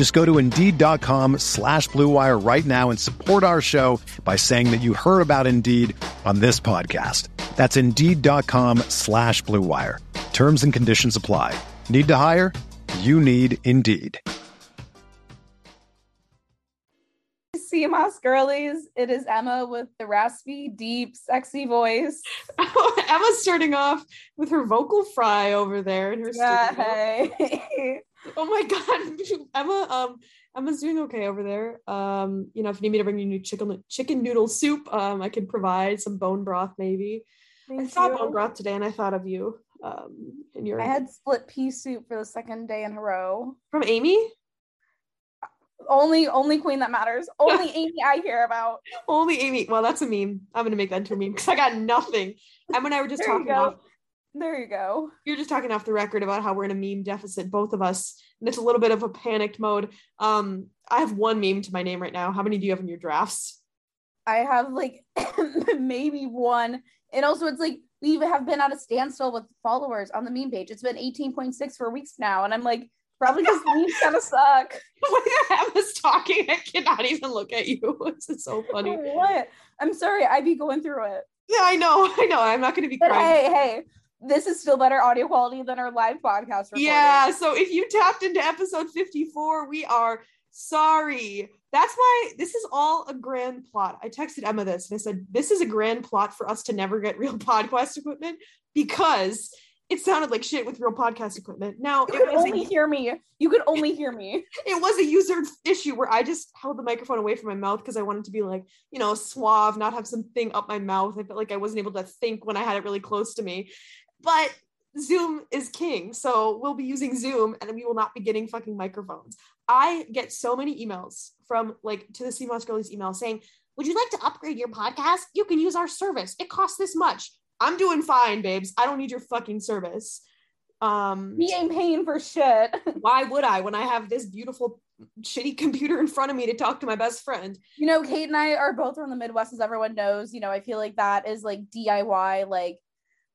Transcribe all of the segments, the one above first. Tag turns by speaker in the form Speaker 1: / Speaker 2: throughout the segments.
Speaker 1: Just go to Indeed.com slash BlueWire right now and support our show by saying that you heard about Indeed on this podcast. That's Indeed.com slash BlueWire. Terms and conditions apply. Need to hire? You need Indeed.
Speaker 2: Sea Moss girlies. It is Emma with the raspy, deep, sexy voice.
Speaker 3: Emma's starting off with her vocal fry over there in her
Speaker 2: Yeah,
Speaker 3: studio.
Speaker 2: hey.
Speaker 3: Oh my god, Emma. Um, Emma's doing okay over there. Um, you know, if you need me to bring you new chicken chicken noodle soup, um, I can provide some bone broth maybe. I
Speaker 2: Thank
Speaker 3: saw
Speaker 2: you.
Speaker 3: bone broth today, and I thought of you. Um, and your
Speaker 2: I had split pea soup for the second day in a row.
Speaker 3: from Amy.
Speaker 2: Only, only queen that matters. Only Amy I care about.
Speaker 3: Only Amy. Well, that's a meme. I'm gonna make that into a meme because I got nothing. Emma and I were just
Speaker 2: There
Speaker 3: talking
Speaker 2: go. There you go.
Speaker 3: You're just talking off the record about how we're in a meme deficit, both of us, and it's a little bit of a panicked mode. Um, I have one meme to my name right now. How many do you have in your drafts?
Speaker 2: I have like maybe one, and also it's like we have been at a standstill with followers on the meme page. It's been 18.6 for weeks now, and I'm like, probably because memes kind of suck.
Speaker 3: when Emma's talking, I cannot even look at you. This is so funny.
Speaker 2: What? I'm sorry, I'd be going through it.
Speaker 3: Yeah, I know, I know. I'm not going to be
Speaker 2: But
Speaker 3: crying.
Speaker 2: hey, hey, this is still better audio quality than our live podcast. Recording.
Speaker 3: yeah, so if you tapped into episode 54, we are sorry. That's why this is all a grand plot. I texted Emma this and I said, This is a grand plot for us to never get real podcast equipment because it sounded like shit with real podcast equipment. Now,
Speaker 2: You could only
Speaker 3: a,
Speaker 2: hear me. You could only hear me.
Speaker 3: it was a user issue where I just held the microphone away from my mouth because I wanted to be like, you know, suave, not have something up my mouth. I felt like I wasn't able to think when I had it really close to me. But Zoom is king. So we'll be using Zoom and we will not be getting fucking microphones. I get so many emails from like to the Sea Moss Girlies email saying, Would you like to upgrade your podcast? You can use our service. It costs this much. I'm doing fine, babes. I don't need your fucking service. Um
Speaker 2: Me ain't paying for shit.
Speaker 3: why would I when I have this beautiful shitty computer in front of me to talk to my best friend?
Speaker 2: You know, Kate and I are both from the Midwest, as everyone knows. You know, I feel like that is like DIY, like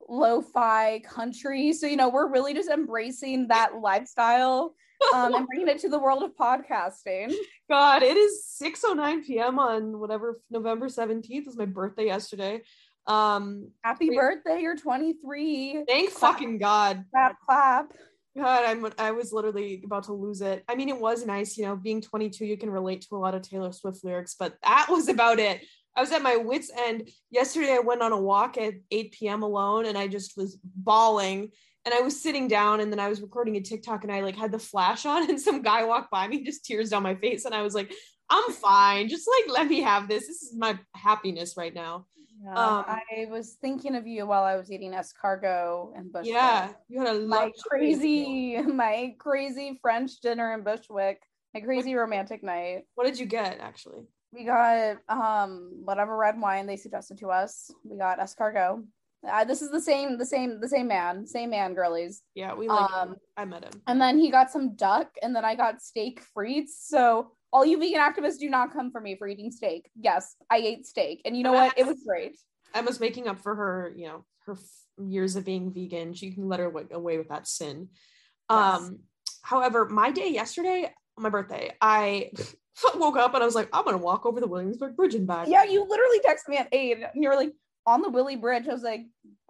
Speaker 2: lo-fi country. So, you know, we're really just embracing that lifestyle um, and bringing it to the world of podcasting.
Speaker 3: God, it is 6:09 p.m. on whatever November 17th was my birthday yesterday. Um
Speaker 2: Happy
Speaker 3: Wait.
Speaker 2: birthday, you're 23.
Speaker 3: thank fucking God.
Speaker 2: Clap, clap.
Speaker 3: God, I'm I was literally about to lose it. I mean, it was nice, you know, being 22, you can relate to a lot of Taylor Swift lyrics, but that was about it. I was at my wits' end. Yesterday, I went on a walk at 8 p.m. alone, and I just was bawling. And I was sitting down, and then I was recording a TikTok, and I like had the flash on, and some guy walked by me, just tears down my face, and I was like, "I'm fine. Just like let me have this. This is my happiness right now."
Speaker 2: Yeah,
Speaker 3: Um,
Speaker 2: I was thinking of you while I was eating escargot and Bushwick.
Speaker 3: Yeah, you had a
Speaker 2: my
Speaker 3: luxurious meal.
Speaker 2: crazy, my crazy French dinner in Bushwick, my crazy romantic night.
Speaker 3: What did you get actually?
Speaker 2: We got um whatever red wine they suggested to us. We got escargot. Uh, this is the same, the same, the same man, same man, girlies.
Speaker 3: Yeah, we like.
Speaker 2: Um,
Speaker 3: I met him.
Speaker 2: And then he got some duck, and then I got steak frites. So all you vegan activists do not come for me for eating steak. Yes, I ate steak, and you know what? It was great.
Speaker 3: Emma's making up for her, you know, her f- years of being vegan. She can let her away with that sin. Um, however, my day yesterday, my birthday, I woke up and I was like, I'm gonna walk over the Williamsburg Bridge and back.
Speaker 2: Yeah, you literally texted me at eight, and you were like on the Willie Bridge. I was like,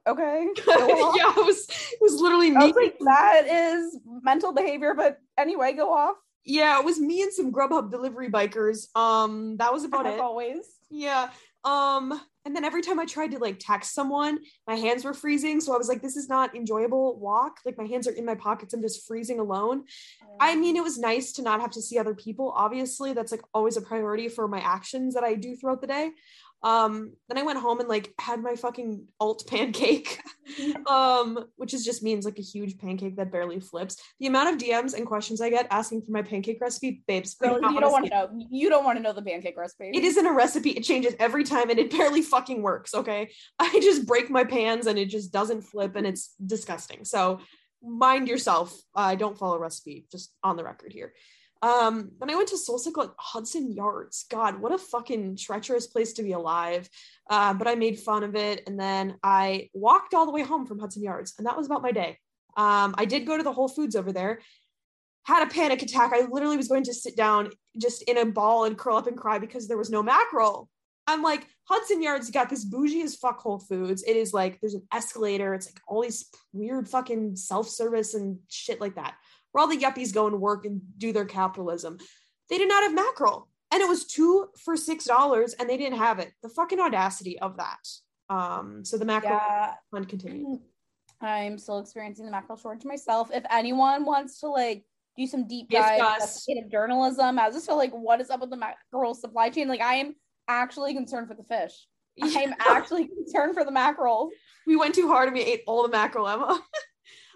Speaker 2: okay.
Speaker 3: yeah, it was it was literally
Speaker 2: I was like, that is mental behavior, but anyway, go off.
Speaker 3: yeah, it was me and some Grubhub delivery bikers. Um, that was about
Speaker 2: As
Speaker 3: it.
Speaker 2: always.
Speaker 3: Yeah. Um, and then every time I tried to like text someone, my hands were freezing. So I was like, this is not enjoyable walk. Like my hands are in my pockets. I'm just freezing alone. I mean, it was nice to not have to see other people. Obviously, that's like always a priority for my actions that I do throughout the day. Um, then I went home and like had my fucking alt pancake, um, which is just means like a huge pancake that barely flips. The amount of DMs and questions I get asking for my pancake recipe, babes,
Speaker 2: you don't
Speaker 3: wanna
Speaker 2: to know. You don't want to know the pancake recipe.
Speaker 3: it isn't a recipe. It changes every time and it barely fucking works. Okay. I just break my pans and it just doesn't flip and it's disgusting. So mind yourself. I don't follow recipe, just on the record here. Um, then I went to Soul Cycle at Hudson Yards. God, what a fucking treacherous place to be alive. Uh, but I made fun of it. And then I walked all the way home from Hudson Yards. And that was about my day. Um, I did go to the Whole Foods over there had a panic attack. I literally was going to sit down just in a ball and curl up and cry because there was no mackerel. I'm like, Hudson Yards got this bougie as fuck Whole Foods. It is like there's an escalator. It's like all these weird fucking self-service and shit like that. Where all the yuppies go and work and do their capitalism. They did not have mackerel. And it was two for six dollars and they didn't have it. The fucking audacity of that. Um, so the mackerel
Speaker 2: yeah.
Speaker 3: fun continued.
Speaker 2: I'm still experiencing the mackerel shortage myself. If anyone wants to like do some deep dive investigative journalism, I just feel like what is up with the mackerel supply chain? Like I am actually concerned for the fish. I'm actually concerned for the mackerel.
Speaker 3: we went too hard and we ate all the mackerel, Emma.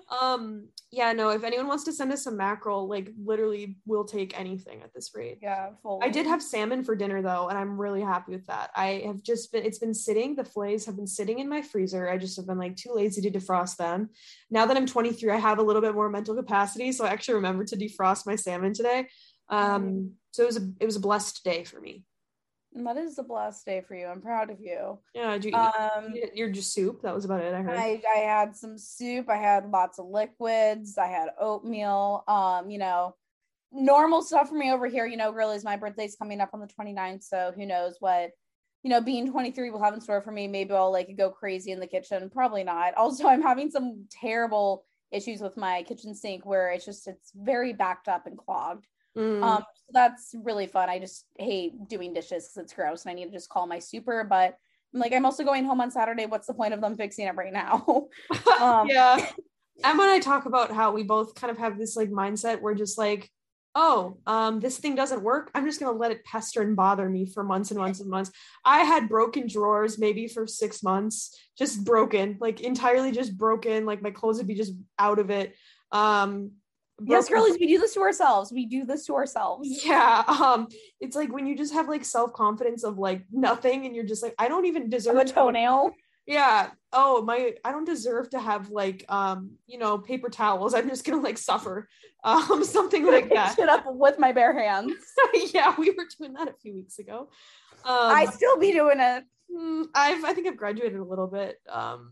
Speaker 3: um, yeah, no, if anyone wants to send us some mackerel, like literally we'll take anything at this rate.
Speaker 2: Yeah, full.
Speaker 3: I did have salmon for dinner though, and I'm really happy with that. I have just been, it's been sitting, the fillets have been sitting in my freezer. I just have been like too lazy to defrost them. Now that I'm 23, I have a little bit more mental capacity. So I actually remembered to defrost my salmon today. Um, so it was a, it was a blessed day for me.
Speaker 2: That is a blessed day for you. I'm proud of you.
Speaker 3: Yeah, you
Speaker 2: Um,
Speaker 3: eat your just soup? That was about it. I heard.
Speaker 2: I, I had some soup. I had lots of liquids. I had oatmeal. Um, you know, normal stuff for me over here. You know, really, is my birthday's coming up on the 29th. So who knows what, you know, being 23 will have in store for me. Maybe I'll like go crazy in the kitchen. Probably not. Also, I'm having some terrible issues with my kitchen sink where it's just it's very backed up and clogged.
Speaker 3: Mm.
Speaker 2: Um, so that's really fun. I just hate doing dishes because it's gross and I need to just call my super. But I'm like, I'm also going home on Saturday. What's the point of them fixing it right now? um,
Speaker 3: yeah. Emma and I talk about how we both kind of have this like mindset where just like, oh, um, this thing doesn't work. I'm just gonna let it pester and bother me for months and months and months. I had broken drawers maybe for six months, just broken, like entirely just broken. Like my clothes would be just out of it. Um
Speaker 2: Yes, girlies, we do this to ourselves. We do this to ourselves.
Speaker 3: yeah um it's like when you just have like self-confidence of like nothing and you're just like i don't even deserve
Speaker 2: Of a
Speaker 3: to-
Speaker 2: toenail.
Speaker 3: yeah oh my i don't deserve to have like um you know paper towels i'm just gonna like suffer um something like that
Speaker 2: Picked it up with my bare hands.
Speaker 3: yeah we were doing that a few weeks ago um
Speaker 2: I still be doing it.
Speaker 3: mm, i've i think i've graduated a little bit um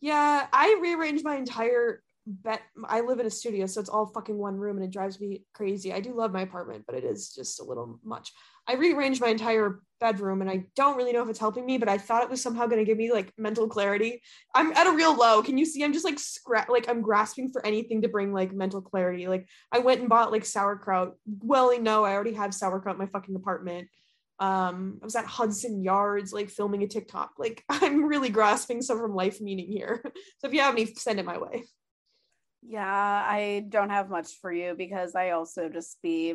Speaker 3: yeah i rearranged my entire bet i live in a studio so it's all fucking one room and it drives me crazy. I do love my apartment but it is just a little much. I rearranged my entire bedroom and i don't really know if it's helping me but i thought it was somehow going to give me like mental clarity. I'm at a real low. Can you see? I'm just like scra- like i'm grasping for anything to bring like mental clarity. Like i went and bought like sauerkraut. Well no i already have sauerkraut in my fucking apartment. Um i was at hudson yards like filming a tiktok. Like i'm really grasping some from life meaning here. So if you have any send it my way
Speaker 2: Yeah, I don't have much for you because I also just be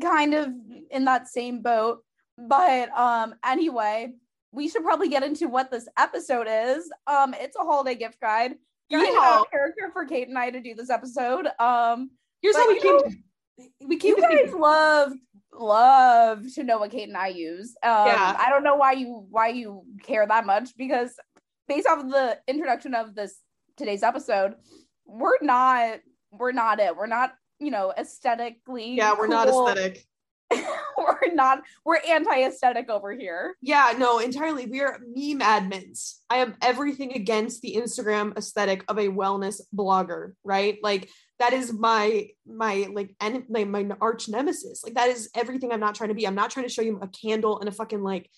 Speaker 2: kind of in that same boat. But um anyway, we should probably get into what this episode is. Um it's a holiday gift guide.
Speaker 3: Yeah.
Speaker 2: character for Kate and I to do this episode. Um
Speaker 3: here's how we came
Speaker 2: know,
Speaker 3: to we came
Speaker 2: you guys love love to know what Kate and I use. Um
Speaker 3: Yeah.
Speaker 2: I don't know why you why you care that much because based off of the introduction of this today's episode, we're not we're not it. We're not, you know, aesthetically
Speaker 3: yeah we're not aesthetic.
Speaker 2: We're not we're anti-aesthetic over here.
Speaker 3: yeah no entirely. We are meme admins. I am everything against the instagram aesthetic of a wellness blogger right? Like that is my my like and my, my arch nemesis. Like that is everything i'm not trying to be. I'm not trying to show you a candle and a fucking like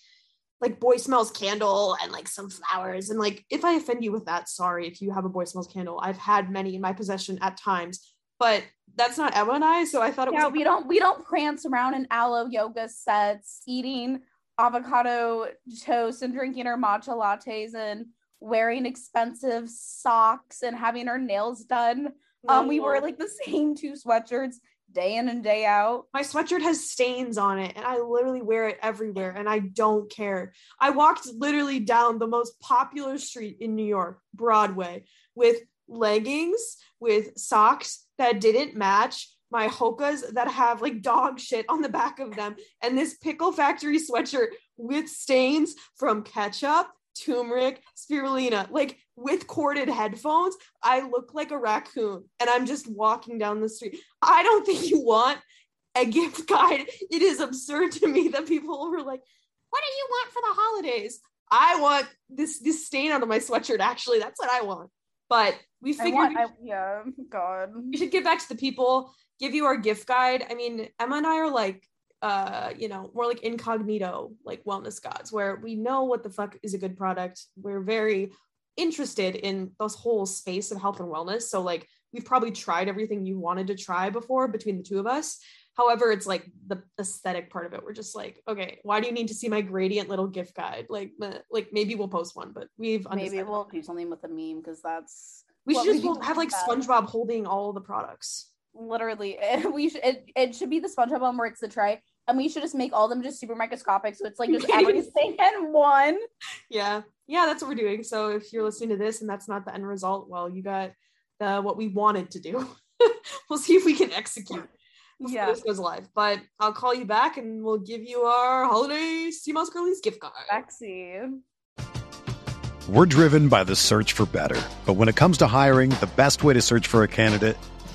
Speaker 3: like boy smells candle and like some flowers. And like if i offend you with that sorry if you have a boy smells candle. I've had many in my possession at times but that's not emma and i so i thought it
Speaker 2: Yeah,
Speaker 3: was
Speaker 2: we don't we don't prance around in Alo Yoga sets eating avocado toast and drinking our matcha lattes and wearing expensive socks and having our nails done. Um, we wore like the same two sweatshirts day in and day out.
Speaker 3: My sweatshirt has stains on it and I literally wear it everywhere and I don't care. I walked literally down the most popular street in New York, Broadway, with leggings, with socks that didn't match, my hokas that have like dog shit on the back of them, and this pickle factory sweatshirt with stains from ketchup, turmeric, spirulina, like with corded headphones. I look like a raccoon and I'm just walking down the street. I don't think you want a gift guide. It is absurd to me that people were like, what do you want for the holidays? I want this this stain out of my sweatshirt. Actually, that's what I want. But we figured,
Speaker 2: want, I, yeah, God,
Speaker 3: we should give back to the people give you our gift guide. I mean, Emma and I are like, uh, you know, more like incognito, like wellness gods, where we know what the fuck is a good product. We're very interested in this whole space of health and wellness. So, like, we've probably tried everything you wanted to try before between the two of us. However, it's like the aesthetic part of it. We're just like, okay, why do you need to see my gradient little gift guide? Like, like maybe we'll post one, but we've
Speaker 2: maybe we'll do something with a meme because that's
Speaker 3: we should just have like SpongeBob holding all the products
Speaker 2: literally we should it, it should be the SpongeBob one where it's the tray and we should just make all of them just super microscopic so it's like just everything in one.
Speaker 3: Yeah. Yeah, that's what we're doing. So if you're listening to this and that's not the end result, well, you got the what we wanted to do. we'll see if we can execute yeah. this goes live. But I'll call you back and we'll give you our holiday Sea Moss Girlies gift card.
Speaker 2: Lexi.
Speaker 1: We're driven by the search for better. But when it comes to hiring, the best way to search for a candidate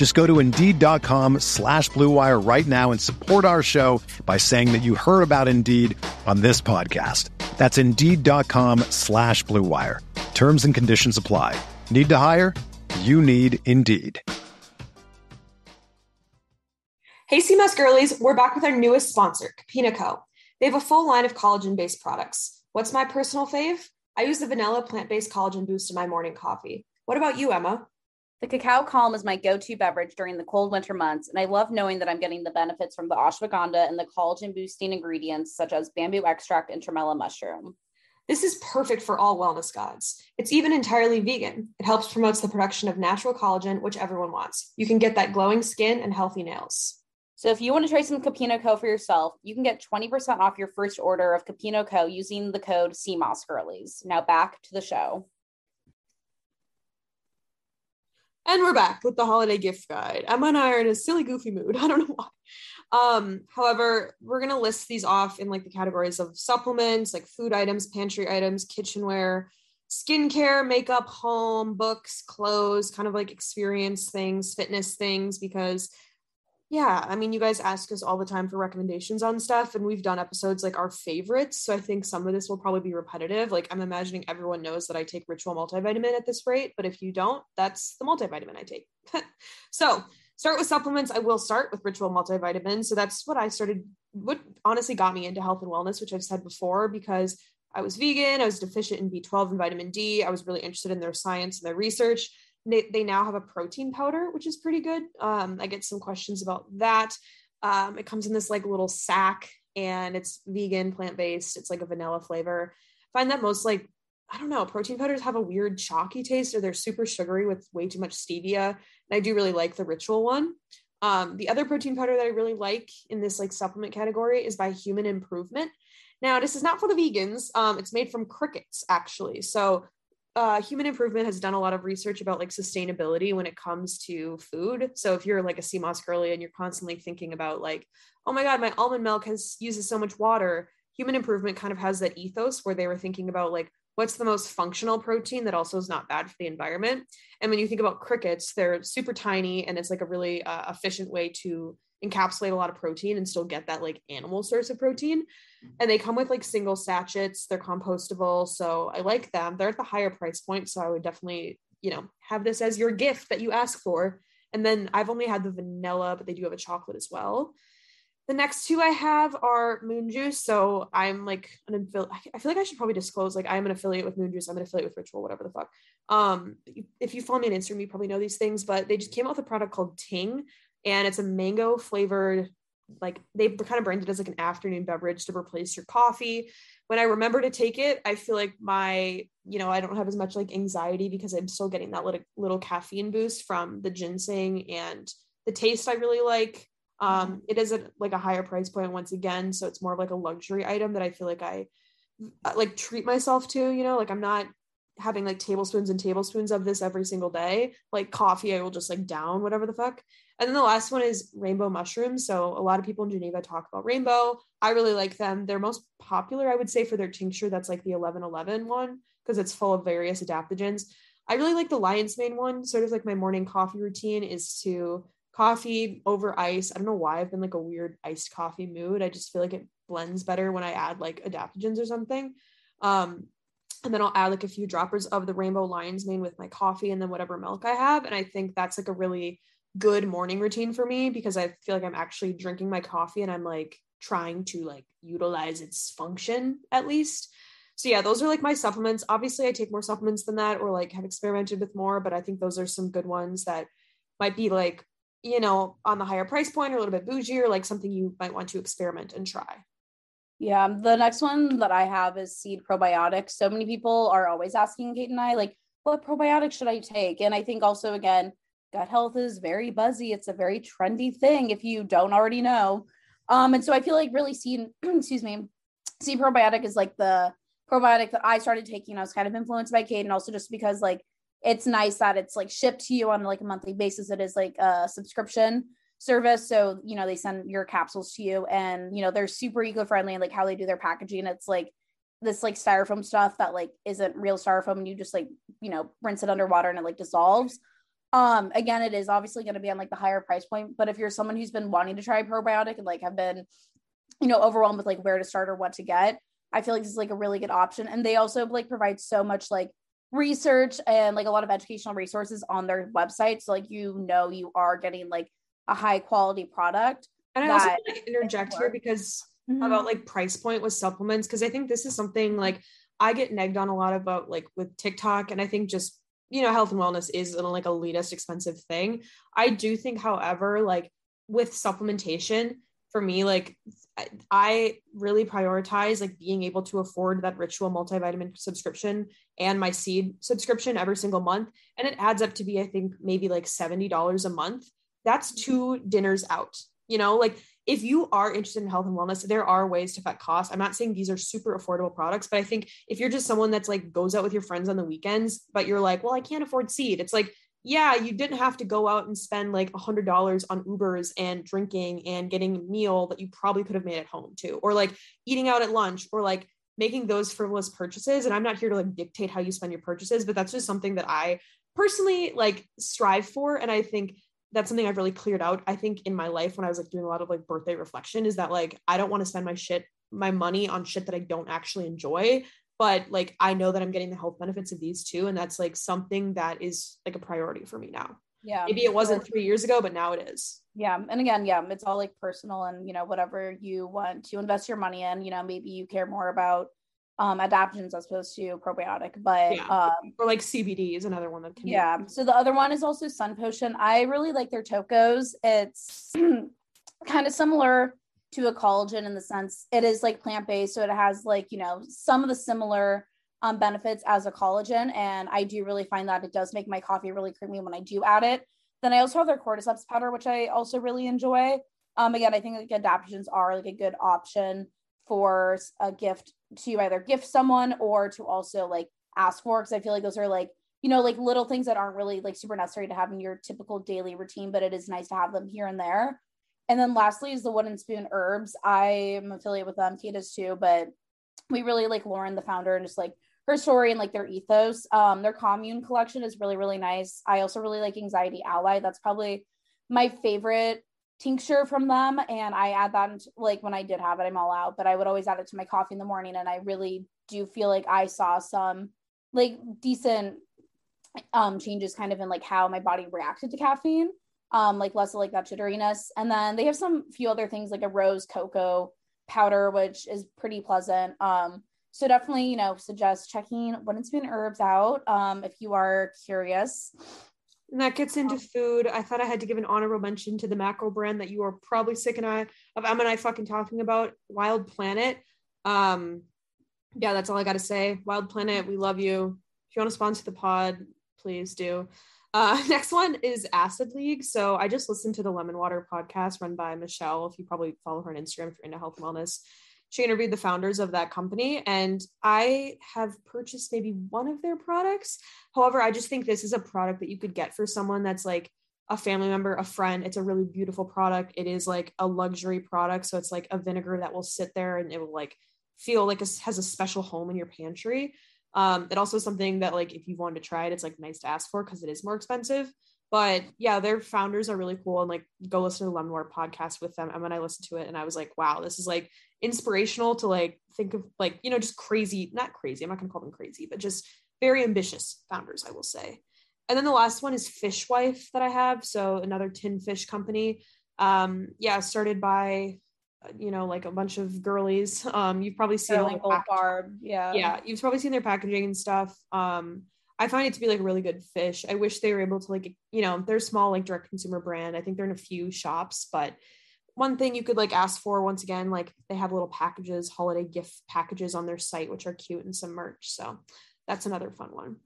Speaker 1: Just go to Indeed.com slash BlueWire right now and support our show by saying that you heard about Indeed on this podcast. That's Indeed.com slash BlueWire. Terms and conditions apply. Need to hire? You need Indeed.
Speaker 3: Hey, Moss Girlies, we're back with our newest sponsor, Copina Co. They have a full line of collagen-based products. What's my personal fave? I use the vanilla plant-based collagen boost in my morning coffee. What about you, Emma?
Speaker 2: The cacao calm is my go-to beverage during the cold winter months, and I love knowing that I'm getting the benefits from the ashwagandha and the collagen boosting ingredients such as bamboo extract and tremella mushroom.
Speaker 3: This is perfect for all wellness gods. It's even entirely vegan. It helps promotes the production of natural collagen, which everyone wants. You can get that glowing skin and healthy nails.
Speaker 2: So if you want to try some Copina Co for yourself, you can get 20% off your first order of Copina Co using the code Sea Moss Girlies. Now back to the show.
Speaker 3: And we're back with the holiday gift guide. Emma and I are in a silly, goofy mood. I don't know why. Um, however, we're gonna list these off in like the categories of supplements, like food items, pantry items, kitchenware, skincare, makeup, home, books, clothes, kind of like experience things, fitness things, because yeah, I mean, you guys ask us all the time for recommendations on stuff, and we've done episodes like our favorites. So I think some of this will probably be repetitive. Like, I'm imagining everyone knows that I take Ritual multivitamin at this rate, but if you don't, that's the multivitamin I take. so, start with supplements. I will start with Ritual multivitamin. So, that's what I started, what honestly got me into health and wellness, which I've said before, because I was vegan, I was deficient in B12 and vitamin D. I was really interested in their science and their research they, now have a protein powder, which is pretty good. Um, I get some questions about that. Um, it comes in this like little sack and it's vegan, plant based. It's like a vanilla flavor. I find that most like, I don't know, protein powders have a weird chalky taste or they're super sugary with way too much stevia. And I do really like the ritual one. Um, the other protein powder that I really like in this like supplement category is by Human Improvement. Now, this is not for the vegans. Um, it's made from crickets, actually. So uh, human improvement has done a lot of research about like sustainability when it comes to food. So if you're like a moss girly and you're constantly thinking about like, oh my god, my almond milk has uses so much water, human improvement kind of has that ethos where they were thinking about like what's the most functional protein that also is not bad for the environment. And when you think about crickets, they're super tiny and it's like a really uh, efficient way to encapsulate a lot of protein and still get that like animal source of protein. And they come with like single sachets, they're compostable. So I like them. They're at the higher price point. So I would definitely, you know, have this as your gift that you ask for. And then I've only had the vanilla, but they do have a chocolate as well. The next two I have are Moon Juice. So I'm like an affiliate. I feel like I should probably disclose like I'm an affiliate with Moon Juice. I'm an affiliate with Ritual, whatever the fuck. Um, if you follow me on Instagram, you probably know these things. But they just came out with a product called Ting, and it's a mango flavored like they kind of branded as like an afternoon beverage to replace your coffee. When i remember to take it i feel like my you know i don't have as much like anxiety because i'm still getting that little little caffeine boost from the ginseng and the taste i really like. Um it is at like a higher price point once again so it's more of like a luxury item that i feel like i uh, like treat myself to you know? Like i'm not having like tablespoons and tablespoons of this every single day like coffee i will just like down whatever the fuck and then the last one is rainbow mushrooms. So a lot of people in Geneva talk about rainbow. I really like them. They're most popular, I would say, for their tincture. That's like the 1111 one because it's full of various adaptogens. I really like the lion's mane one. Sort of like my morning coffee routine is to coffee over ice. I don't know why I've been like a weird iced coffee mood. I just feel like it blends better when I add like adaptogens or something. Um, and then I'll add like a few droppers of the rainbow lion's mane with my coffee and then whatever milk I have. And I think that's like a really good morning routine for me because I feel like I'm actually drinking my coffee and I'm like trying to like utilize its function at least. So yeah, those are like my supplements. Obviously, I take more supplements than that or like have experimented with more, but I think those are some good ones that might be like, you know, on the higher price point or a little bit bougie or like something you might want to experiment and try.
Speaker 2: Yeah, the next one that I have is seed probiotics. So many people are always asking Kate and I, like, what probiotics should I take? And I think also, again, gut health is very buzzy. It's a very trendy thing if you don't already know. Um, and so I feel like really seed, excuse me, seed probiotic is like the probiotic that I started taking. I was kind of influenced by Kate, and also just because like it's nice that it's like shipped to you on like a monthly basis. It is like a subscription service. So, you know, they send your capsules to you and, you know, they're super eco-friendly and like how they do their packaging. It's like this like styrofoam stuff that like isn't real styrofoam and you just like, you know, rinse it underwater and it like dissolves. Um, again, it is obviously going to be on like the higher price point, but if you're someone who's been wanting to try probiotic and like have been, you know, overwhelmed with like where to start or what to get, I feel like this is like a really good option. And they also like provide so much like research and like a lot of educational resources on their website. So like you know you are getting like a high quality product.
Speaker 3: And I also want to interject here because mm-hmm. about like price point with supplements, because I think this is something like I get negged on a lot about like with TikTok. And I think just you know health and wellness is like a elitist expensive thing i do think however like with supplementation for me like i really prioritize like being able to afford that ritual multivitamin subscription and my seed subscription every single month and it adds up to be i think maybe like $70 a month that's mm-hmm. two dinners out you know like if you are interested in health and wellness, there are ways to cut costs. I'm not saying these are super affordable products, but I think if you're just someone that's like goes out with your friends on the weekends, but you're like, well, I can't afford seed. It's like, yeah, you didn't have to go out and spend like a hundred dollars on Ubers and drinking and getting a meal that you probably could have made at home too, or like eating out at lunch, or like making those frivolous purchases. And I'm not here to like dictate how you spend your purchases, but that's just something that I personally like strive for. And I think that's something I've really cleared out. I think in my life when I was like doing a lot of like birthday reflection is that like I don't want to spend my shit, my money on shit that I don't actually enjoy. But like I know that I'm getting the health benefits of these too. And that's like something that is like a priority for me now.
Speaker 2: Yeah.
Speaker 3: Maybe it wasn't three years ago, but now it is.
Speaker 2: Yeah. And again, yeah, it's all like personal and you know, whatever you want to invest your money in, you know, maybe you care more about um, adaptogens as opposed to probiotic. But yeah. um,
Speaker 3: or like CBD is another one that
Speaker 2: can. Yeah. Be- so the other one is also Sun Potion. I really like their tocos. It's kind of similar to a collagen in the sense it is like plant based, so it has like you know some of the similar um, benefits as a collagen, and I do really find that it does make my coffee really creamy when I do add it. Then I also have their cordyceps powder, which I also really enjoy. Um, again, I think like adaptogens are like a good option for a gift to either gift someone or to also like ask for because I feel like those are like you know like little things that aren't really like super necessary to have in your typical daily routine, but it is nice to have them here and there. And then lastly is the wooden spoon herbs. I am affiliated with them, Kate is too, but we really like Lauren, the founder, and just like her story and like their ethos. Um, their commune collection is really, really nice. I also really like Anxiety Ally. That's probably my favorite tincture from them. And I add that into, like when I did have it, I'm all out, but I would always add it to my coffee in the morning. And I really do feel like I saw some like decent um changes kind of in like how my body reacted to caffeine um like less of like that jitteriness and then they have some few other things like a rose cocoa powder which is pretty pleasant um so definitely you know suggest checking spoon herbs out um if you are curious
Speaker 3: and that gets into food. I thought I had to give an honorable mention to the macro brand that you are probably sick and I of Em and I fucking talking about, Wild Planet. Um, yeah, that's all I got to say. Wild Planet, we love you. If you want to sponsor the pod, please do. Uh, next one is Acid League. So I just listened to the Lemon Water podcast run by Michelle. If you probably follow her on Instagram if you're into health and wellness, she interviewed the founders of that company, and I have purchased maybe one of their products. However, I just think this is a product that you could get for someone that's like a family member, a friend. It's a really beautiful product. It is like a luxury product, so it's like a vinegar that will sit there and it will like feel like it has a special home in your pantry. Um, it also is something that like if you wanted to try it, it's like nice to ask for because it is more expensive. But yeah, their founders are really cool and like go listen to the Lemon Water podcast with them. And when I listened to it, and I was like, wow, this is like inspirational to like think of like you know just crazy, not crazy. I'm not gonna call them crazy, but just very ambitious founders, I will say. And then the last one is Fishwife that I have. So another tin fish company. Um, yeah, started by you know like a bunch of girlies um you've probably seen
Speaker 2: like carb yeah
Speaker 3: yeah you've probably seen their packaging and stuff um i find it to be like a really good fish i wish they were able to like you know they're small like direct consumer brand i think they're in a few shops but one thing you could like ask for once again like they have little packages holiday gift packages on their site which are cute and some merch so that's another fun one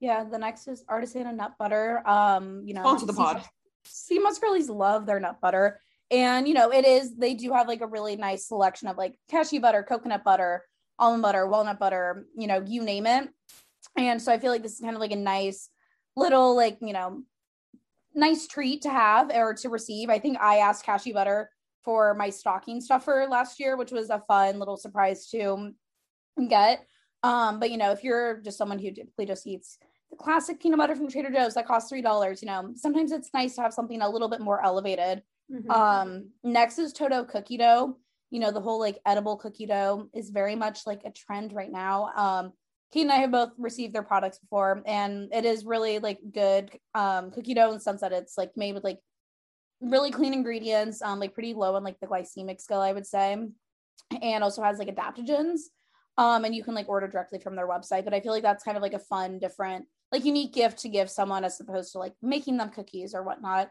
Speaker 2: yeah the next is Artisana nut butter um you know
Speaker 3: onto the pod
Speaker 2: sea moss girlies love their nut butter and you know, it is they do have like a really nice selection of like cashew butter, coconut butter, almond butter, walnut butter, you know, you name it. And so I feel like this is kind of like a nice little like, you know, nice treat to have or to receive. I think I asked cashew butter for my stocking stuffer last year, which was a fun little surprise to get. Um, but you know, if you're just someone who typically just eats the classic peanut butter from Trader Joe's that costs three dollars, you know, sometimes it's nice to have something a little bit more elevated Mm-hmm. Um, next is Toto cookie dough. You know, the whole like edible cookie dough is very much like a trend right now. Um, Kate and I have both received their products before, and it is really like good um, cookie dough in the sense that it's like made with like really clean ingredients, um, like pretty low on like the glycemic scale, I would say, and also has like adaptogens. Um, and you can like order directly from their website. But I feel like that's kind of like a fun, different, like unique gift to give someone as opposed to like making them cookies or whatnot.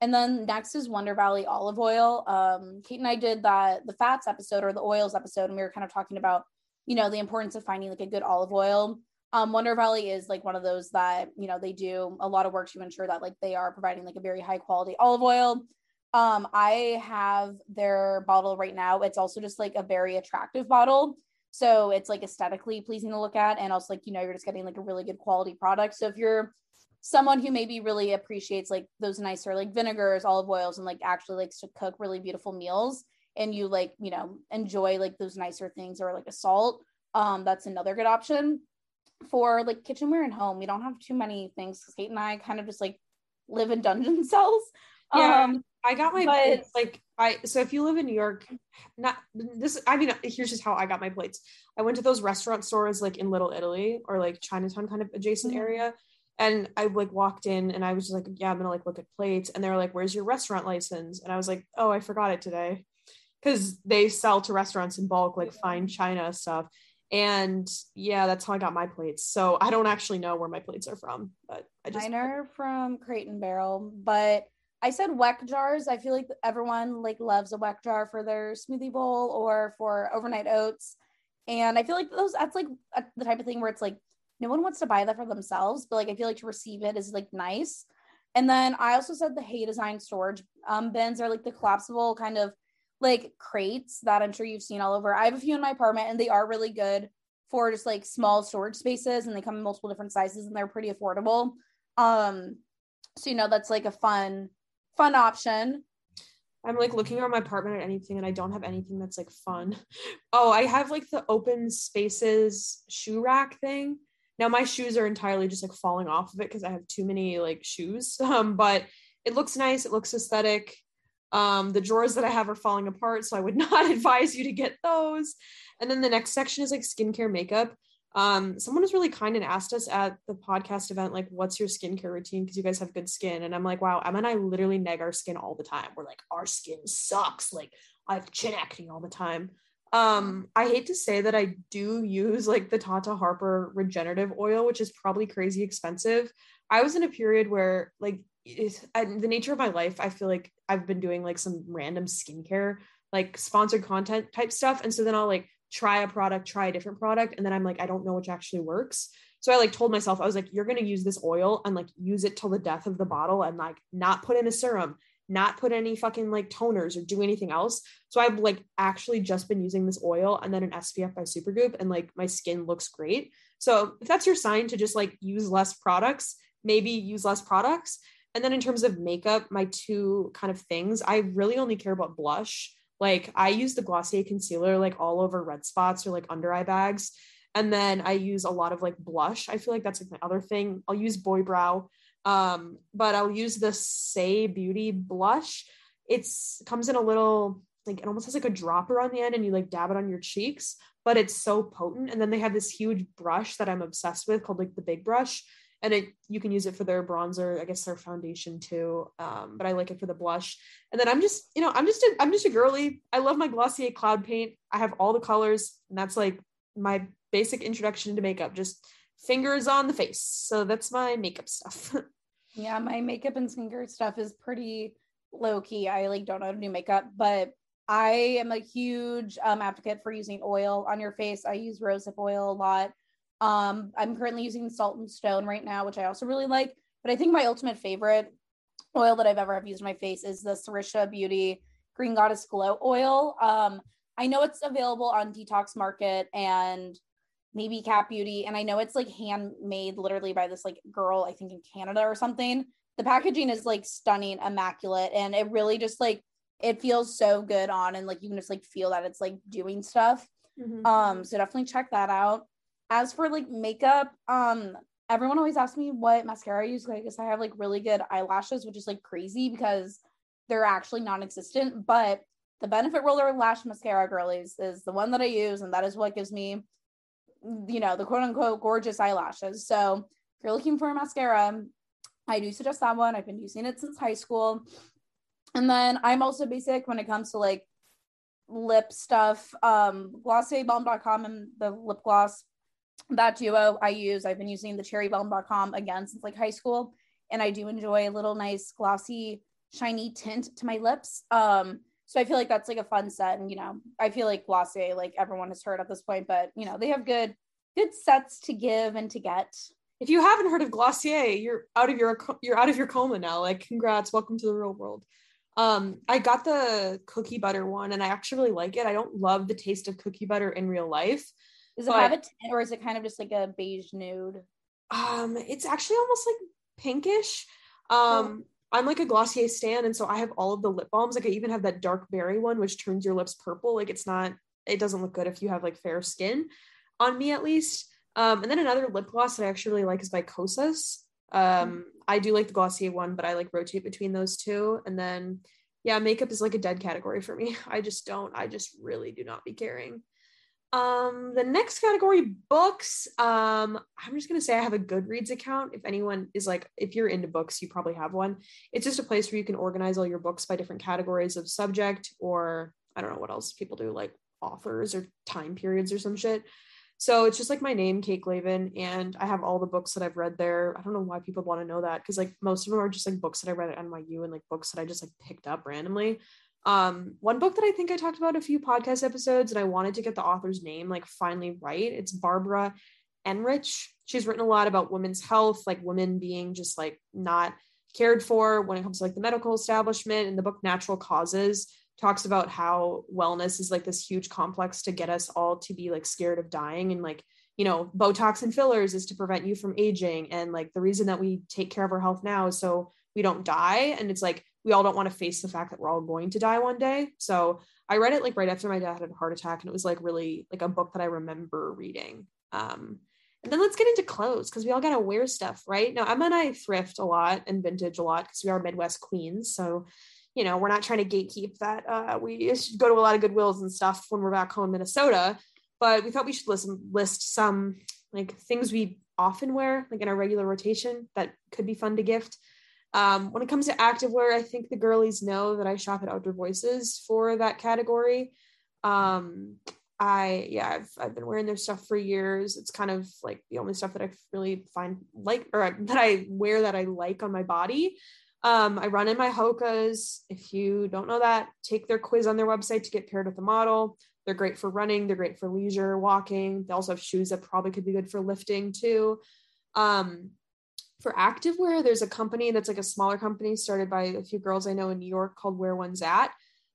Speaker 2: And then next is Wonder Valley olive oil. Um, Kate and I did that the fats episode or the oils episode, and we were kind of talking about, you know, the importance of finding like a good olive oil. Um, Wonder Valley is like one of those that you know they do a lot of work to ensure that like they are providing like a very high quality olive oil. Um, I have their bottle right now. It's also just like a very attractive bottle. So it's like aesthetically pleasing to look at, and also like you know you're just getting like a really good quality product. So if you're someone who maybe really appreciates like those nicer like vinegars, olive oils, and like actually likes to cook really beautiful meals and you like, you know, enjoy like those nicer things or like a salt, um, that's another good option. For like kitchenware and home, we don't have too many things because Kate and I kind of just like live in dungeon cells.
Speaker 3: Yeah, um, I got my but, plates, like I so if you live in New York, not this I mean here's just how I got my plates. I went to those restaurant stores like in Little Italy or like Chinatown kind of adjacent mm-hmm. area and I like walked in and I was just like, yeah, I'm gonna like look at plates. And they were like, where's your restaurant license? And I was like, oh, I forgot it today. Cause they sell to restaurants in bulk, like fine china stuff. And yeah, that's how I got my plates. So I don't actually know where my plates are from, but I just
Speaker 2: mine are from Crate and Barrel. But I said weck jars. I feel like everyone like loves a weck jar for their smoothie bowl or for overnight oats. And I feel like those that's like a, the type of thing where it's like no one wants to buy that for themselves, but like I feel like to receive it is like nice. And then I also said the Hey Design storage um, bins are like the collapsible kind of like crates that I'm sure you've seen all over. I have a few in my apartment and they are really good for just like small storage spaces and they come in multiple different sizes and they're pretty affordable. Um so you know that's like a fun fun option.
Speaker 3: I'm like looking around my apartment at anything and I don't have anything that's like fun. Oh, I have like the open spaces shoe rack thing. Now my shoes are entirely just like falling off of it because I have too many like shoes. Um, but it looks nice, it looks aesthetic. Um, the drawers that I have are falling apart, so I would not advise you to get those. And then the next section is like skincare makeup. Um, someone was really kind and asked us at the podcast event, like, what's your skincare routine? Because you guys have good skin. And I'm like, wow, Emma and I literally neg our skin all the time. We're like, our skin sucks. Like, I have chin acne all the time. Um, I hate to say that I do use like the Tata Harper regenerative oil, which is probably crazy expensive. I was in a period where like the nature of my life, I feel like I've been doing like some random skincare, like sponsored content type stuff. And so then I'll like try a product, try a different product, and then I'm like, I don't know which actually works. So I like told myself, I was like, you're gonna use this oil and like use it till the death of the bottle and like not put in a serum, not put any fucking like toners or do anything else. So I've like actually just been using this oil and then an SPF by Supergoop, and like my skin looks great. So if that's your sign to just like use less products, maybe use less products. And then in terms of makeup, my two kind of things, I really only care about blush. Like I use the Glossier concealer like all over red spots or like under eye bags. And then I use a lot of like blush. I feel like that's like my other thing. I'll use Boy Brow. Um, but I'll use the Saie Beauty blush. It's comes in a little like it almost has like a dropper on the end and you like dab it on your cheeks, but it's so potent. And then they have this huge brush that I'm obsessed with called like the big brush and it you can use it for their bronzer i guess their foundation too um, but i like it for the blush. And then i'm just you know i'm just a, i'm just a girly. I love my glossier cloud paint. I have all the colors. And that's like my basic introduction to makeup just fingers on the face. So that's my makeup stuff.
Speaker 2: Yeah my makeup and skincare stuff is pretty low key i like don't know how to do makeup but i am a huge um, advocate for using oil on your face. I use rosehip oil a lot um, I'm currently using Salt and Stone right now, which I also really like. But I think my ultimate favorite oil that I've ever have used on my face is the Sarisha Beauty Green Goddess Glow Oil. Um, I know it's available on Detox Market and maybe Cat Beauty, and I know it's like handmade literally by this like girl, I think in Canada or something. The packaging is like stunning, immaculate, and it really just like it feels so good on, and like you can just like feel that it's like doing stuff. Mm-hmm. Um, so definitely check that out as for like makeup, um, everyone always asks me what mascara I use. Guess I have like really good eyelashes, which is like crazy because they're actually non-existent. But the Benefit Roller Lash Mascara Girlies is the one that I use, and that is what gives me, you know, the quote unquote gorgeous eyelashes. So if you're looking for a mascara, I do suggest that one. I've been using it since high school. And then I'm also basic when it comes to like lip stuff. Um, Glossier Balm Dotcom and the lip gloss that duo I use. I've been using the cherry Balm Dotcom again since like high school, and I do enjoy a little nice glossy, shiny tint to my lips. Um, so I feel like that's like a fun set, and you know, I feel like Glossier, like everyone has heard at this point, but you know, they have good, good sets to give and to get.
Speaker 3: If you haven't heard of Glossier, you're out of your you're out of your coma now. Like, congrats, welcome to the real world. Um, I got the cookie butter one, and I actually really like it. I don't love the taste of cookie butter in real life,
Speaker 2: does it but, have a tint or is it kind of just like a beige nude?
Speaker 3: Um, it's actually almost like pinkish. Um, oh. I'm like a Glossier stan, and so I have all of the lip balms. Like I even have that dark berry one, which turns your lips purple. Like it's not, it doesn't look good if you have like fair skin, on me at least. Um, and then another lip gloss that I actually really like is by Kosas. Um, mm I do like the Glossier one, but I like rotate between those two. And then, yeah, makeup is like a dead category for me. I just don't. I just really do not be caring. Um, the next category, books. Um, I'm just gonna say I have a Goodreads account. If anyone is like, if you're into books, you probably have one. It's just a place where you can organize all your books by different categories of subject, or I don't know what else people do, like authors or time periods or some shit. So it's just like my name, Kate Glavan, and I have all the books that I've read there. I don't know why people want to know that because like most of them are just like books that I read at NYU and like books that I just like picked up randomly. Um, one book that I think I talked about a few podcast episodes, and I wanted to get the author's name like finally right. It's Barbara Ehrenreich. She's written a lot about women's health, like women being just like not cared for when it comes to like the medical establishment. And the book Natural Causes talks about how wellness is like this huge complex to get us all to be like scared of dying and like you know, Botox and fillers is to prevent you from aging. And like the reason that we take care of our health now is so we don't die. And it's like we all don't want to face the fact that we're all going to die one day. So I read it like right after my dad had a heart attack, and it was like really like a book that I remember reading. Um, and then let's get into clothes because we all gotta wear stuff, right? Now Emma and I thrift a lot and vintage a lot because we are Midwest queens. So, you know, we're not trying to gatekeep that. Uh, we go to a lot of Goodwills and stuff when we're back home in Minnesota, but we thought we should listen list some like things we often wear, like in our regular rotation that could be fun to gift. Um, when it comes to activewear, I think the girlies know that I shop at Outdoor Voices for that category. Um, I yeah, I've I've been wearing their stuff for years. It's kind of like the only stuff that I really find like or that I wear that I like on my body. Um, I run in my Hokas. If you don't know that, take their quiz on their website to get paired with the model. They're great for running. They're great for leisure walking. They also have shoes that probably could be good for lifting too. Um, for activewear, there's a company that's like a smaller company started by a few girls I know in New York called Wear One's At.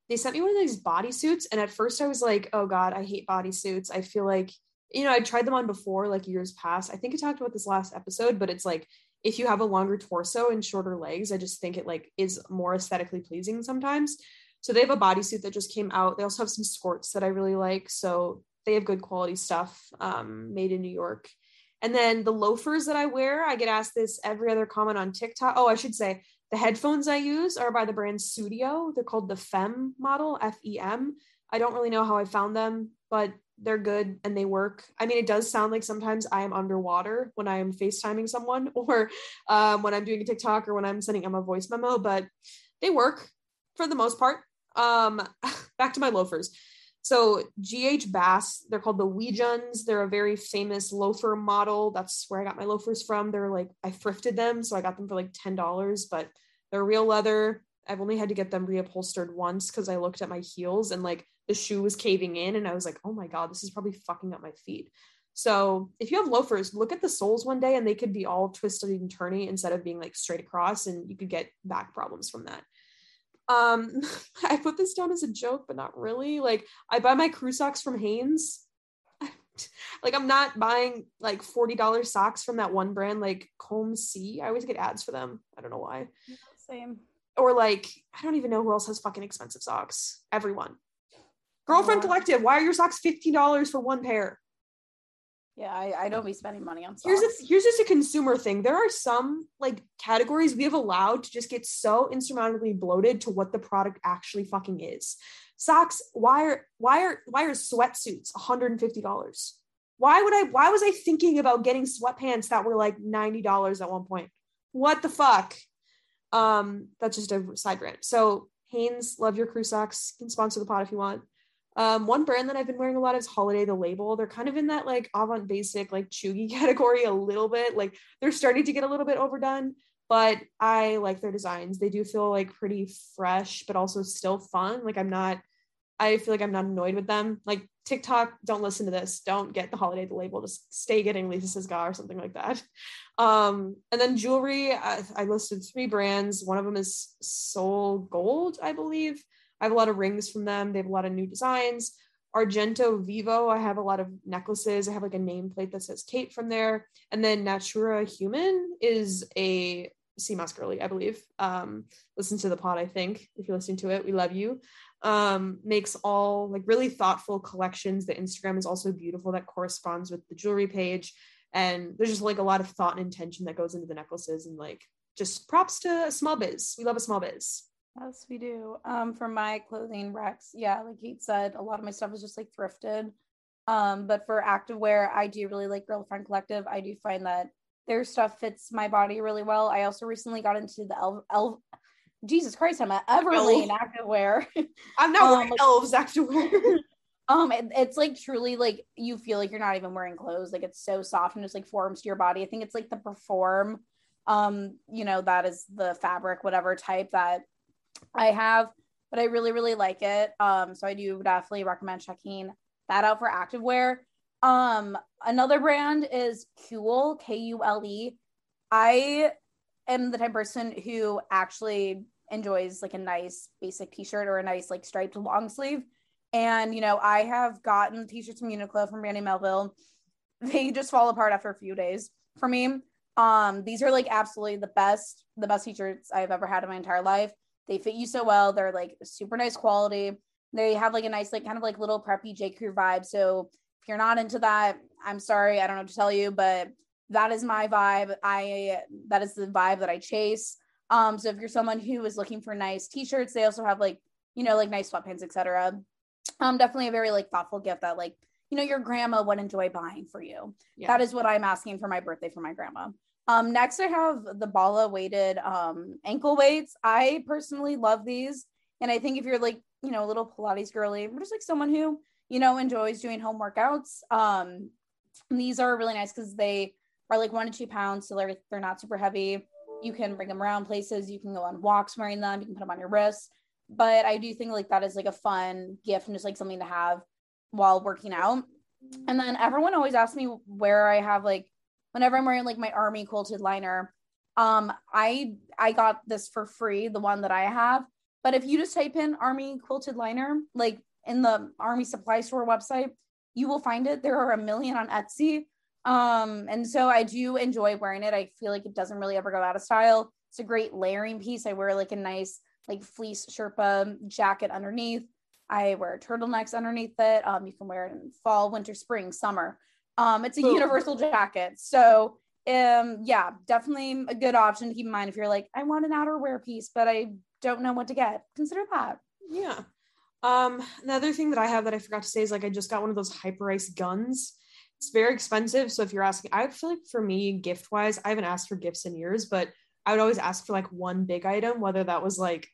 Speaker 3: They sent me one of these bodysuits, and at first I was like, "Oh God, I hate bodysuits." I feel like you know I tried them on before, like years past. I think I talked about this last episode, but it's like if you have a longer torso and shorter legs, I just think it like is more aesthetically pleasing sometimes. So they have a bodysuit that just came out. They also have some skirts that I really like. So they have good quality stuff um, made in New York. And then the loafers that I wear, I get asked this every other comment on TikTok. Oh, I should say the headphones I use are by the brand Studio. They're called the FEM model, F E M. I don't really know how I found them, but they're good and they work. I mean, it does sound like sometimes I am underwater when I am FaceTiming someone or um, when I'm doing a TikTok or when I'm sending Emma a voice memo, but they work for the most part. Um, back to my loafers. So GH Bass, they're called the Weejuns. They're a very famous loafer model. That's where I got my loafers from. They're like I thrifted them, so I got them for like ten dollars, but they're real leather. I've only had to get them reupholstered once because I looked at my heels and like the shoe was caving in, and I was like, oh my god, this is probably fucking up my feet. So if you have loafers, look at the soles one day, and they could be all twisted and turny instead of being like straight across, and you could get back problems from that um i put this down as a joke but not really. Like i buy my crew socks from hanes. Like i'm not buying like $40 socks from that one brand like Comme Si. I always get ads for them. I don't know why.
Speaker 2: Same.
Speaker 3: Or like i don't even know who else has fucking expensive socks. Everyone. Girlfriend collective why are your socks $15 for one pair
Speaker 2: yeah, I, I don't be spending money on socks.
Speaker 3: Here's a, here's just a consumer thing. There are some like categories we have allowed to just get so insurmountably bloated to what the product actually fucking is. Socks, why are why are why are sweatsuits $150? Why would I why was I thinking about getting sweatpants that were like $90 at one point? What the fuck? Um, that's just a side rant. So Hanes, love your crew socks. You can sponsor the pod if you want. Um, one brand that I've been wearing a lot is Holiday the Label. They're kind of in that like avant basic, like chuggy category a little bit. Like they're starting to get a little bit overdone, but I like their designs. They do feel like pretty fresh, but also still fun. Like I'm not, I feel like I'm not annoyed with them. Like TikTok, don't listen to this. Don't get the Holiday the Label. Just stay getting Lisa Says Gah or something like that. Um, and then jewelry, I, I listed three brands. One of them is Soul Gold, I believe. I have a lot of rings from them. They have a lot of new designs. Argento Vivo, I have a lot of necklaces. I have like a nameplate that says Kate from there. And then Natura Human is a moss girly, I believe. Um, listen to the pod, I think, if you're listening to it. We love you. Um, makes all like really thoughtful collections. The Instagram is also beautiful that corresponds with the jewelry page. And there's just like a lot of thought and intention that goes into the necklaces and like just props to a small biz. We love a small biz.
Speaker 2: Yes, we do. Um, for my clothing Rex, yeah, like Kate said, a lot of my stuff is just like thrifted. Um, but for activewear, I do really like Girlfriend Collective. I do find that their stuff fits my body really well. I also recently got into the elf, elf Jesus Christ, I'm at Everlane elf. activewear.
Speaker 3: I'm not um, wearing elves activewear.
Speaker 2: um, it, it's like truly like you feel like you're not even wearing clothes. Like it's so soft and just like forms to your body. I think it's like the perform um you know that is the fabric whatever type that I have, but I really, really like it. Um, so I do definitely recommend checking that out for activewear. Um, another brand is Kule, K U L E. I am the type of person who actually enjoys like a nice basic t-shirt or a nice like striped long sleeve. And you know, I have gotten t-shirts from Uniqlo from Brandy Melville they just fall apart after a few days for me. Um, these are like absolutely the best, the best t-shirts I've ever had in my entire life. They fit you so well. They're like super nice quality. They have like a nice, like kind of like little preppy J. Crew vibe. So if you're not into that, I'm sorry, I don't know what to tell you, but that is my vibe. I that is the vibe that I chase. Um, so if you're someone who is looking for nice t-shirts, they also have like, you know, like nice sweatpants, etc. Um, definitely a very like thoughtful gift that like, you know, your grandma would enjoy buying for you. Yeah. That is what I'm asking for my birthday for my grandma. Um, next I have the Bala weighted um ankle weights. I personally love these. And I think if you're like, you know, a little Pilates girly, or just like someone who, you know, enjoys doing home workouts, um, these are really nice because they are like one to two pounds. So they're they're not super heavy. You can bring them around places, you can go on walks wearing them, you can put them on your wrists. But I do think like that is like a fun gift and just like something to have while working out. And then everyone always asks me where I have like whenever I'm wearing like my army quilted liner, um, I I got this for free, the one that I have. But if you just type in army quilted liner, like in the army supply store website, you will find it. There are a million on Etsy. Um, and so I do enjoy wearing it. I feel like it doesn't really ever go out of style. It's a great layering piece. I wear like a nice like fleece Sherpa jacket underneath. I wear turtlenecks underneath it. Um, you can wear it in fall, winter, spring, summer. Um, it's a Ooh. universal jacket. So um, yeah, definitely a good option to keep in mind if you're like, I want an outerwear piece, but I don't know what to get. Consider that.
Speaker 3: Yeah. Um, another thing that I have that I forgot to say is like I just got one of those Hyperice guns. It's very expensive. So if you're asking, I feel like for me, gift wise, I haven't asked for gifts in years, but I would always ask for like one big item, whether that was like,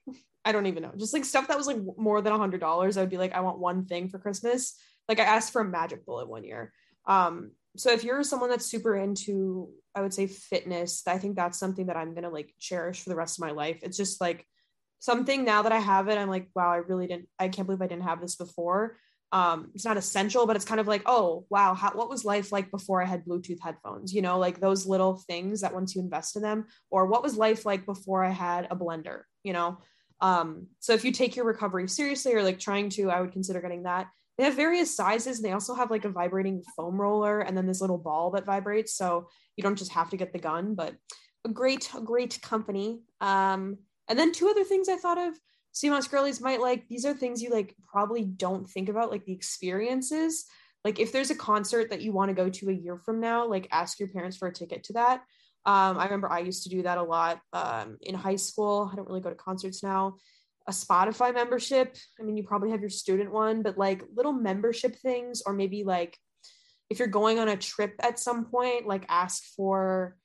Speaker 3: I don't even know, just like stuff that was like more than a hundred dollars. I would be like, I want one thing for Christmas. Like I asked for a magic bullet one year. Um, so if you're someone that's super into, I would say fitness, I think that's something that I'm gonna like cherish for the rest of my life. It's just like something now that I have it, I'm like, wow, I really didn't, I can't believe I didn't have this before. Um, it's not essential, but it's kind of like, oh wow, how, what was life like before I had Bluetooth headphones? You know, like those little things that once you invest in them, or what was life like before I had a blender? You know, um, so if you take your recovery seriously or like trying to, I would consider getting that. They have various sizes and they also have like a vibrating foam roller and then this little ball that vibrates. So you don't just have to get the gun, but a great, great company. Um, and then two other things I thought of Moss Girlies might like, these are things you like probably don't think about, like the experiences. Like if there's a concert that you want to go to a year from now, like ask your parents for a ticket to that. Um, I remember I used to do that a lot um, in high school. I don't really go to concerts now a Spotify membership. I mean, you probably have your student one, but like little membership things, or maybe like if you're going on a trip at some point, like ask for,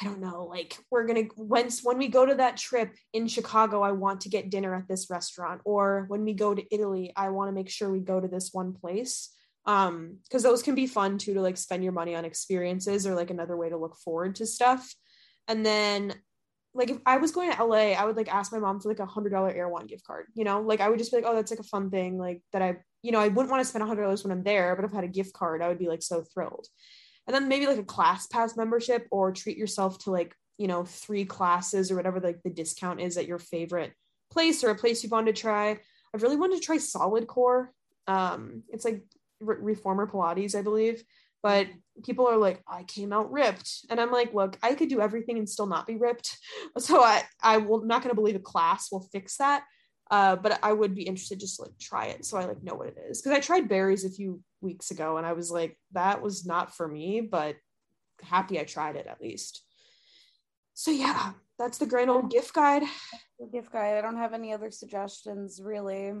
Speaker 3: I don't know, like we're gonna once when we go to that trip in Chicago, I want to get dinner at this restaurant, or when we go to Italy, I want to make sure we go to this one place. Um, because those can be fun too to like spend your money on experiences or like another way to look forward to stuff. And then like if I was going to LA, I would like ask my mom for like a hundred dollar Erewhon gift card. You know, like I would just be like, oh, that's like a fun thing, like that I, you know, I wouldn't want to spend a hundred dollars when I'm there, but if I had a gift card, I would be like so thrilled. And then maybe like a ClassPass membership or treat yourself to like, you know, three classes or whatever like the discount is at your favorite place or a place you've wanted to try. I've really wanted to try SolidCore. Um, it's like re- reformer Pilates, I believe but people are like i came out ripped. And i'm like look i could do everything and still not be ripped. So i i will not going to believe a class will fix that uh, but i would be interested just to like try it so i like know what it is. Because i tried Barry's a few weeks ago and i was like that was not for me but happy i tried it at least. So yeah that's the grand old gift guide.
Speaker 2: The gift guide. I don't have any other suggestions really.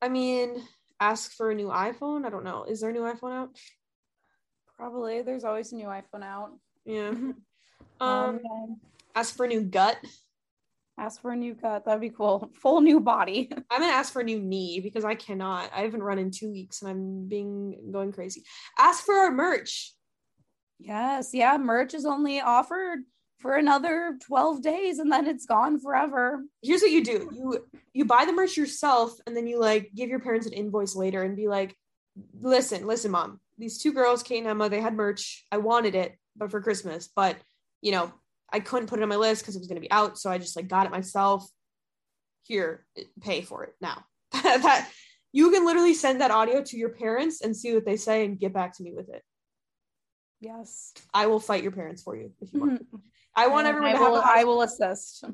Speaker 3: I mean ask for a new iphone? I don't know. Is there a new iphone out
Speaker 2: Probably. There's always a new iPhone out.
Speaker 3: Yeah. um, um, ask for a new gut.
Speaker 2: Ask for a new gut. That'd be cool. Full new body.
Speaker 3: I'm gonna ask for a new knee because I cannot. I haven't run in two weeks and I'm being going crazy. Ask for our merch.
Speaker 2: Yes, yeah. Merch is only offered for another 12 days and then it's gone forever.
Speaker 3: Here's what you do. You you buy the merch yourself and then you like give your parents an invoice later and be like, listen, listen, mom, these two girls, Kate and Emma, they had merch. I wanted it, but for Christmas, but you know, I couldn't put it on my list because it was going to be out. So I just like got it myself. Here, pay for it now. that you can literally send that audio to your parents and see what they say and get back to me with it.
Speaker 2: Yes.
Speaker 3: I will fight your parents for you if you want.
Speaker 2: Mhm.
Speaker 3: I want everyone
Speaker 2: I
Speaker 3: to have
Speaker 2: will,
Speaker 3: the
Speaker 2: I will assist.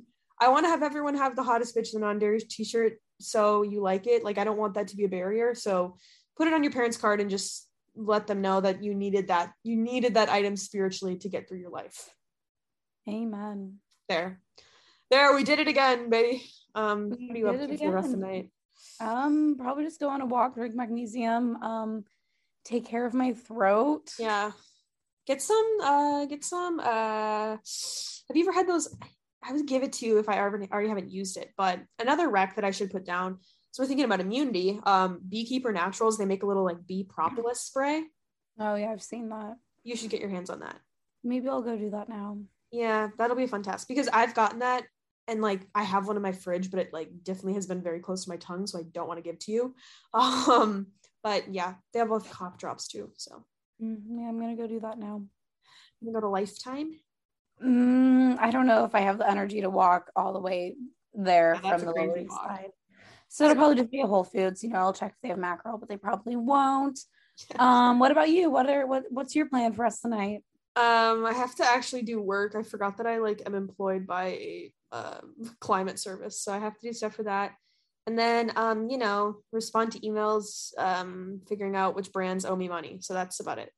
Speaker 3: I want to have everyone have the hottest bitch in the non-dairy t-shirt so you like it. Like I don't want that to be a barrier. So put it on your parents' card and just let them know that you needed that you needed that item spiritually to get through your life.
Speaker 2: Amen.
Speaker 3: There. There, we did it again, baby. Um, what are you up to for the rest of the night?
Speaker 2: Um, probably just go on a walk, drink magnesium, um, take care of my throat.
Speaker 3: Yeah. Get some uh get some uh have you ever had those I would give it to you if I already already haven't used it, but another rec that I should put down. So we're thinking about immunity. Um Beekeeper Naturals, they make a little like bee propolis spray.
Speaker 2: Oh yeah, I've seen that.
Speaker 3: You should get your hands on that.
Speaker 2: Maybe I'll go do that now.
Speaker 3: Yeah, that'll be a fun test because I've gotten that and like I have one in my fridge, but it like definitely has been very close to my tongue, so I don't want to give to you. Um, but yeah, they have both cough drops too. So
Speaker 2: Mm, yeah, I'm gonna go do that now.
Speaker 3: you go to Lifetime.
Speaker 2: Mm, I don't know if I have the energy to walk all the way there
Speaker 3: Yeah,
Speaker 2: from the Lower East. Side. So it'll probably just be a Whole Foods. You know, I'll check if they have mackerel, but they probably won't. Um, what about you? What are what what's your plan for us tonight?
Speaker 3: Um, I have to actually do work. I forgot that I like am employed by a um, climate service, so I have to do stuff for that. And then, um, you know, respond to emails, um, figuring out which brands owe me money. So that's about it.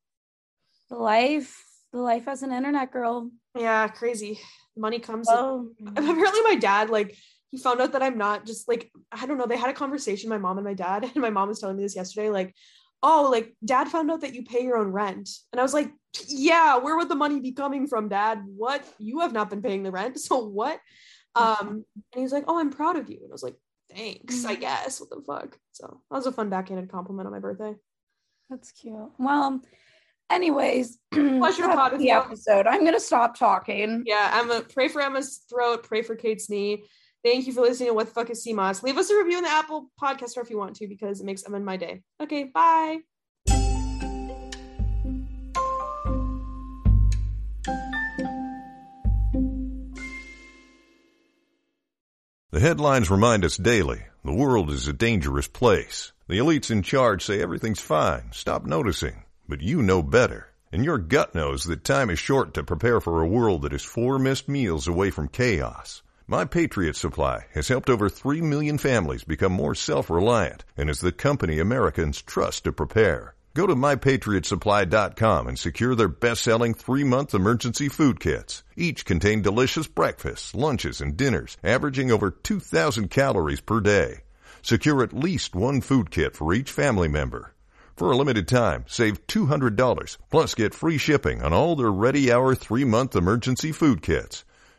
Speaker 2: The life, the life as an internet girl.
Speaker 3: Yeah, crazy. Money comes.
Speaker 2: Oh,
Speaker 3: Apparently, my dad like he found out that I'm not just like I don't know. They had a conversation, my mom and my dad, and my mom was telling me this yesterday. Like, oh, like dad found out that you pay your own rent, and I was like, yeah, where would the money be coming from, dad? What? You have not been paying the rent, so what? Um, and he was like, oh, I'm proud of you, and I was like, thanks, I guess. What the fuck? So that was a fun backhanded compliment on my birthday.
Speaker 2: that's cute. Well, anyways,
Speaker 3: Pleasure to
Speaker 2: that's
Speaker 3: pod with
Speaker 2: the episode. I'm gonna stop talking.
Speaker 3: Yeah, Emma, pray for Emma's throat, pray for Kate's knee. Thank you for listening to What the Fuck is Sea Moss. Leave us a review in the Apple podcast store if you want to, because it makes Emma and my day. Okay, bye.
Speaker 4: The headlines remind us daily the world is a dangerous place. The elites in charge say everything's fine, stop noticing. But you know better. And your gut knows that time is short to prepare for a world that is four missed meals away from chaos. My Patriot Supply has helped over 3 million families become more self-reliant and is the company Americans trust to prepare. Go to mypatriotsupply.com and secure their best-selling three-month emergency food kits. Each contain delicious breakfasts, lunches, and dinners, averaging over 2,000 calories per day. Secure at least one food kit for each family member. For a limited time, save $200 plus get free shipping on all their Ready Hour three-month emergency food kits.